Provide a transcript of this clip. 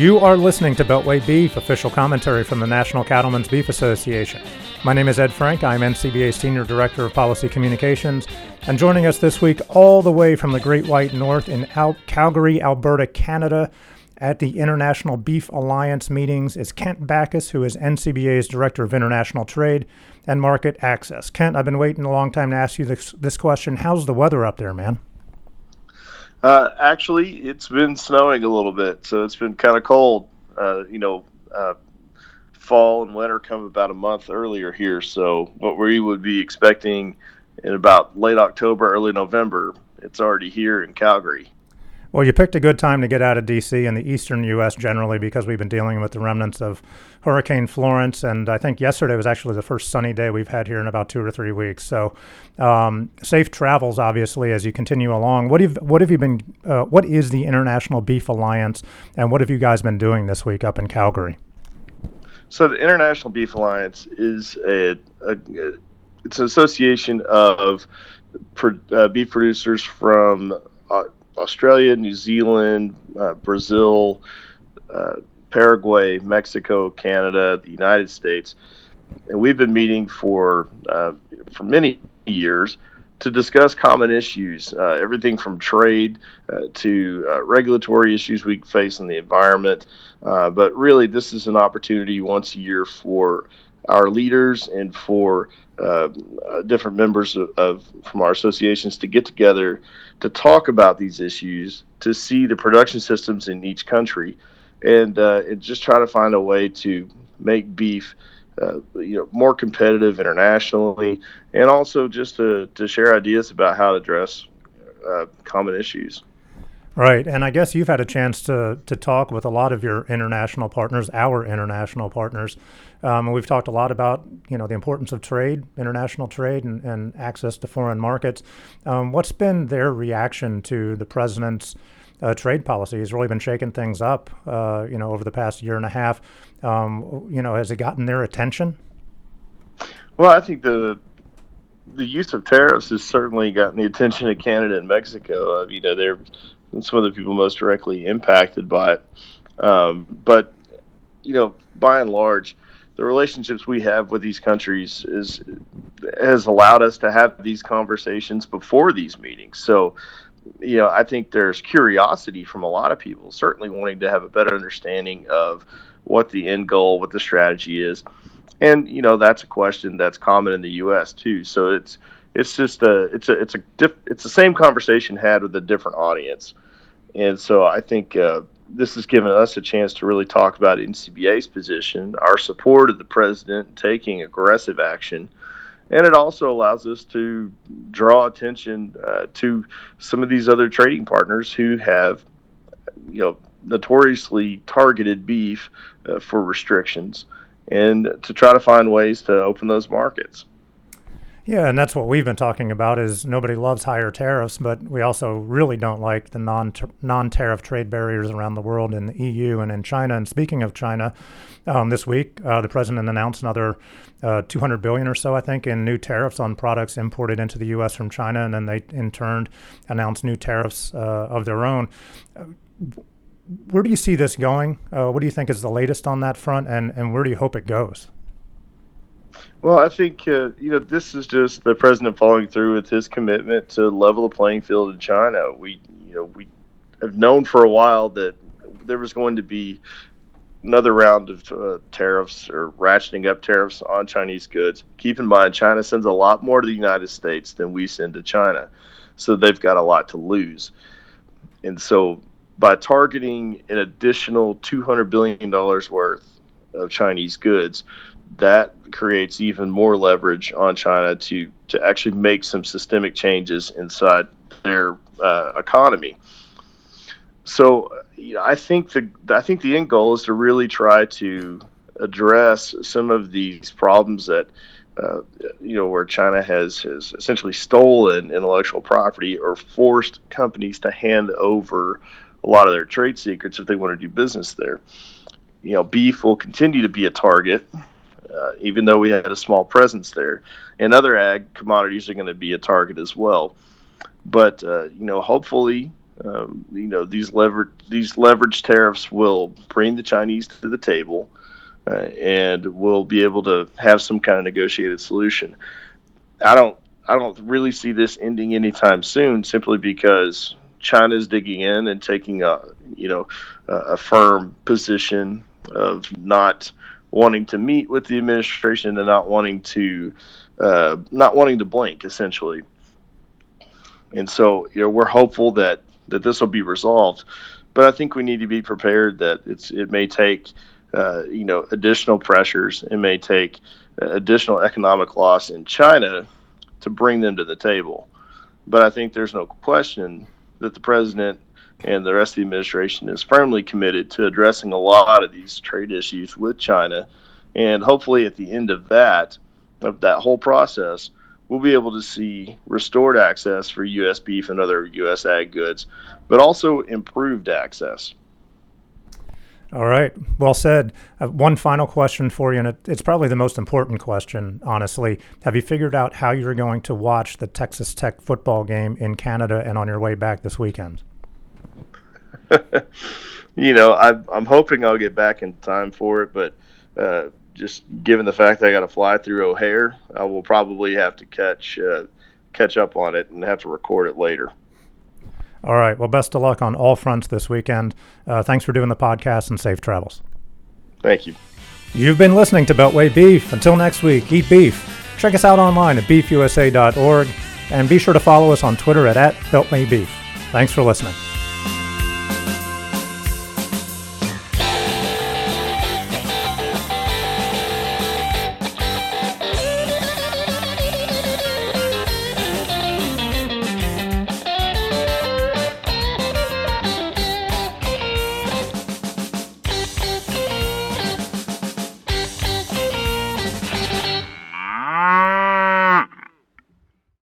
You are listening to Beltway Beef, official commentary from the National Cattlemen's Beef Association. My name is Ed Frank. I'm NCBA Senior Director of Policy Communications. And joining us this week, all the way from the Great White North in Al- Calgary, Alberta, Canada, at the International Beef Alliance meetings is Kent Bacus, who is NCBA's Director of International Trade and Market Access. Kent, I've been waiting a long time to ask you this, this question. How's the weather up there, man? Uh, actually, it's been snowing a little bit, so it's been kind of cold. Uh, you know, uh, fall and winter come about a month earlier here, so what we would be expecting in about late October, early November, it's already here in Calgary. Well, you picked a good time to get out of D.C. and the eastern U.S. generally because we've been dealing with the remnants of Hurricane Florence, and I think yesterday was actually the first sunny day we've had here in about two or three weeks. So, um, safe travels, obviously, as you continue along. What have what have you been? Uh, what is the International Beef Alliance, and what have you guys been doing this week up in Calgary? So, the International Beef Alliance is a, a it's an association of uh, beef producers from uh, Australia, New Zealand, uh, Brazil, uh, Paraguay, Mexico, Canada, the United States, and we've been meeting for uh, for many years to discuss common issues, uh, everything from trade uh, to regulatory issues we face in the environment. but really, this is an opportunity once a year for our leaders and for uh, different members of, of, from our associations to get together to talk about these issues, to see the production systems in each country, and, uh, and just try to find a way to make beef. Uh, you know, more competitive internationally, and also just to, to share ideas about how to address uh, common issues. Right, and I guess you've had a chance to to talk with a lot of your international partners, our international partners, um, we've talked a lot about you know the importance of trade, international trade, and, and access to foreign markets. Um, what's been their reaction to the president's uh, trade policy? He's really been shaking things up, uh, you know, over the past year and a half. Um, you know, has it gotten their attention? Well, I think the the use of tariffs has certainly gotten the attention of Canada and Mexico. Uh, you know, they're some of the people most directly impacted by it. Um, but you know, by and large, the relationships we have with these countries is has allowed us to have these conversations before these meetings. So, you know, I think there's curiosity from a lot of people, certainly wanting to have a better understanding of what the end goal, what the strategy is, and you know, that's a question that's common in the U.S. too. So it's it's just a it's a it's a diff, it's the same conversation had with a different audience, and so I think uh, this has given us a chance to really talk about NCBA's position, our support of the president taking aggressive action, and it also allows us to draw attention uh, to some of these other trading partners who have, you know, notoriously targeted beef uh, for restrictions, and to try to find ways to open those markets. Yeah, and that's what we've been talking about is nobody loves higher tariffs, but we also really don't like the non non tariff trade barriers around the world in the EU and in China. And speaking of China, um, this week uh, the president announced another uh, 200 billion or so, I think, in new tariffs on products imported into the U.S. from China, and then they in turn announced new tariffs uh, of their own. where do you see this going? Uh, what do you think is the latest on that front, and, and where do you hope it goes? Well, I think uh, you know this is just the president following through with his commitment to level the playing field in China. We, you know, we have known for a while that there was going to be another round of uh, tariffs or ratcheting up tariffs on Chinese goods. Keep in mind, China sends a lot more to the United States than we send to China, so they've got a lot to lose. And so, by targeting an additional two hundred billion dollars worth of Chinese goods, that creates even more leverage on China to to actually make some systemic changes inside their uh, economy. So, you know, I think the I think the end goal is to really try to address some of these problems that uh, you know where China has has essentially stolen intellectual property or forced companies to hand over a lot of their trade secrets if they want to do business there. You know, beef will continue to be a target uh, even though we had a small presence there. And other ag commodities are going to be a target as well. But uh, you know, hopefully, Um, you know, these lever these leverage tariffs will bring the Chinese to the table, uh, and we'll be able to have some kind of negotiated solution. I don't I don't really see this ending anytime soon, simply because China is digging in and taking a you know a firm position of not wanting to meet with the administration and not wanting to uh, not wanting to blink essentially. And so you know we're hopeful that that this will be resolved, but I think we need to be prepared that it's it may take uh, you know additional pressures. It may take additional economic loss in China to bring them to the table. But I think there's no question that the president and the rest of the administration is firmly committed to addressing a lot of these trade issues with China. And hopefully, at the end of that, of that whole process, we'll be able to see restored access for U.S. beef and other U.S. ag goods, but also improved access. All right. Well said. Uh, one final question for you, and it, it's probably the most important question, honestly. Have you figured out how you're going to watch the Texas Tech football game in Canada and on your way back this weekend? you know, I, am hoping I'll get back in time for it, but uh, just given the fact that I got to fly through O'Hare, I will probably have to catch uh, catch up on it and have to record it later. All right. Well, best of luck on all fronts this weekend. Uh, thanks for doing the podcast and safe travels. Thank you. You've been listening to Beltway Beef. Until next week, eat beef. Check us out online at beefusa.org and be sure to follow us on Twitter at, at Beltway Beef. Thanks for listening.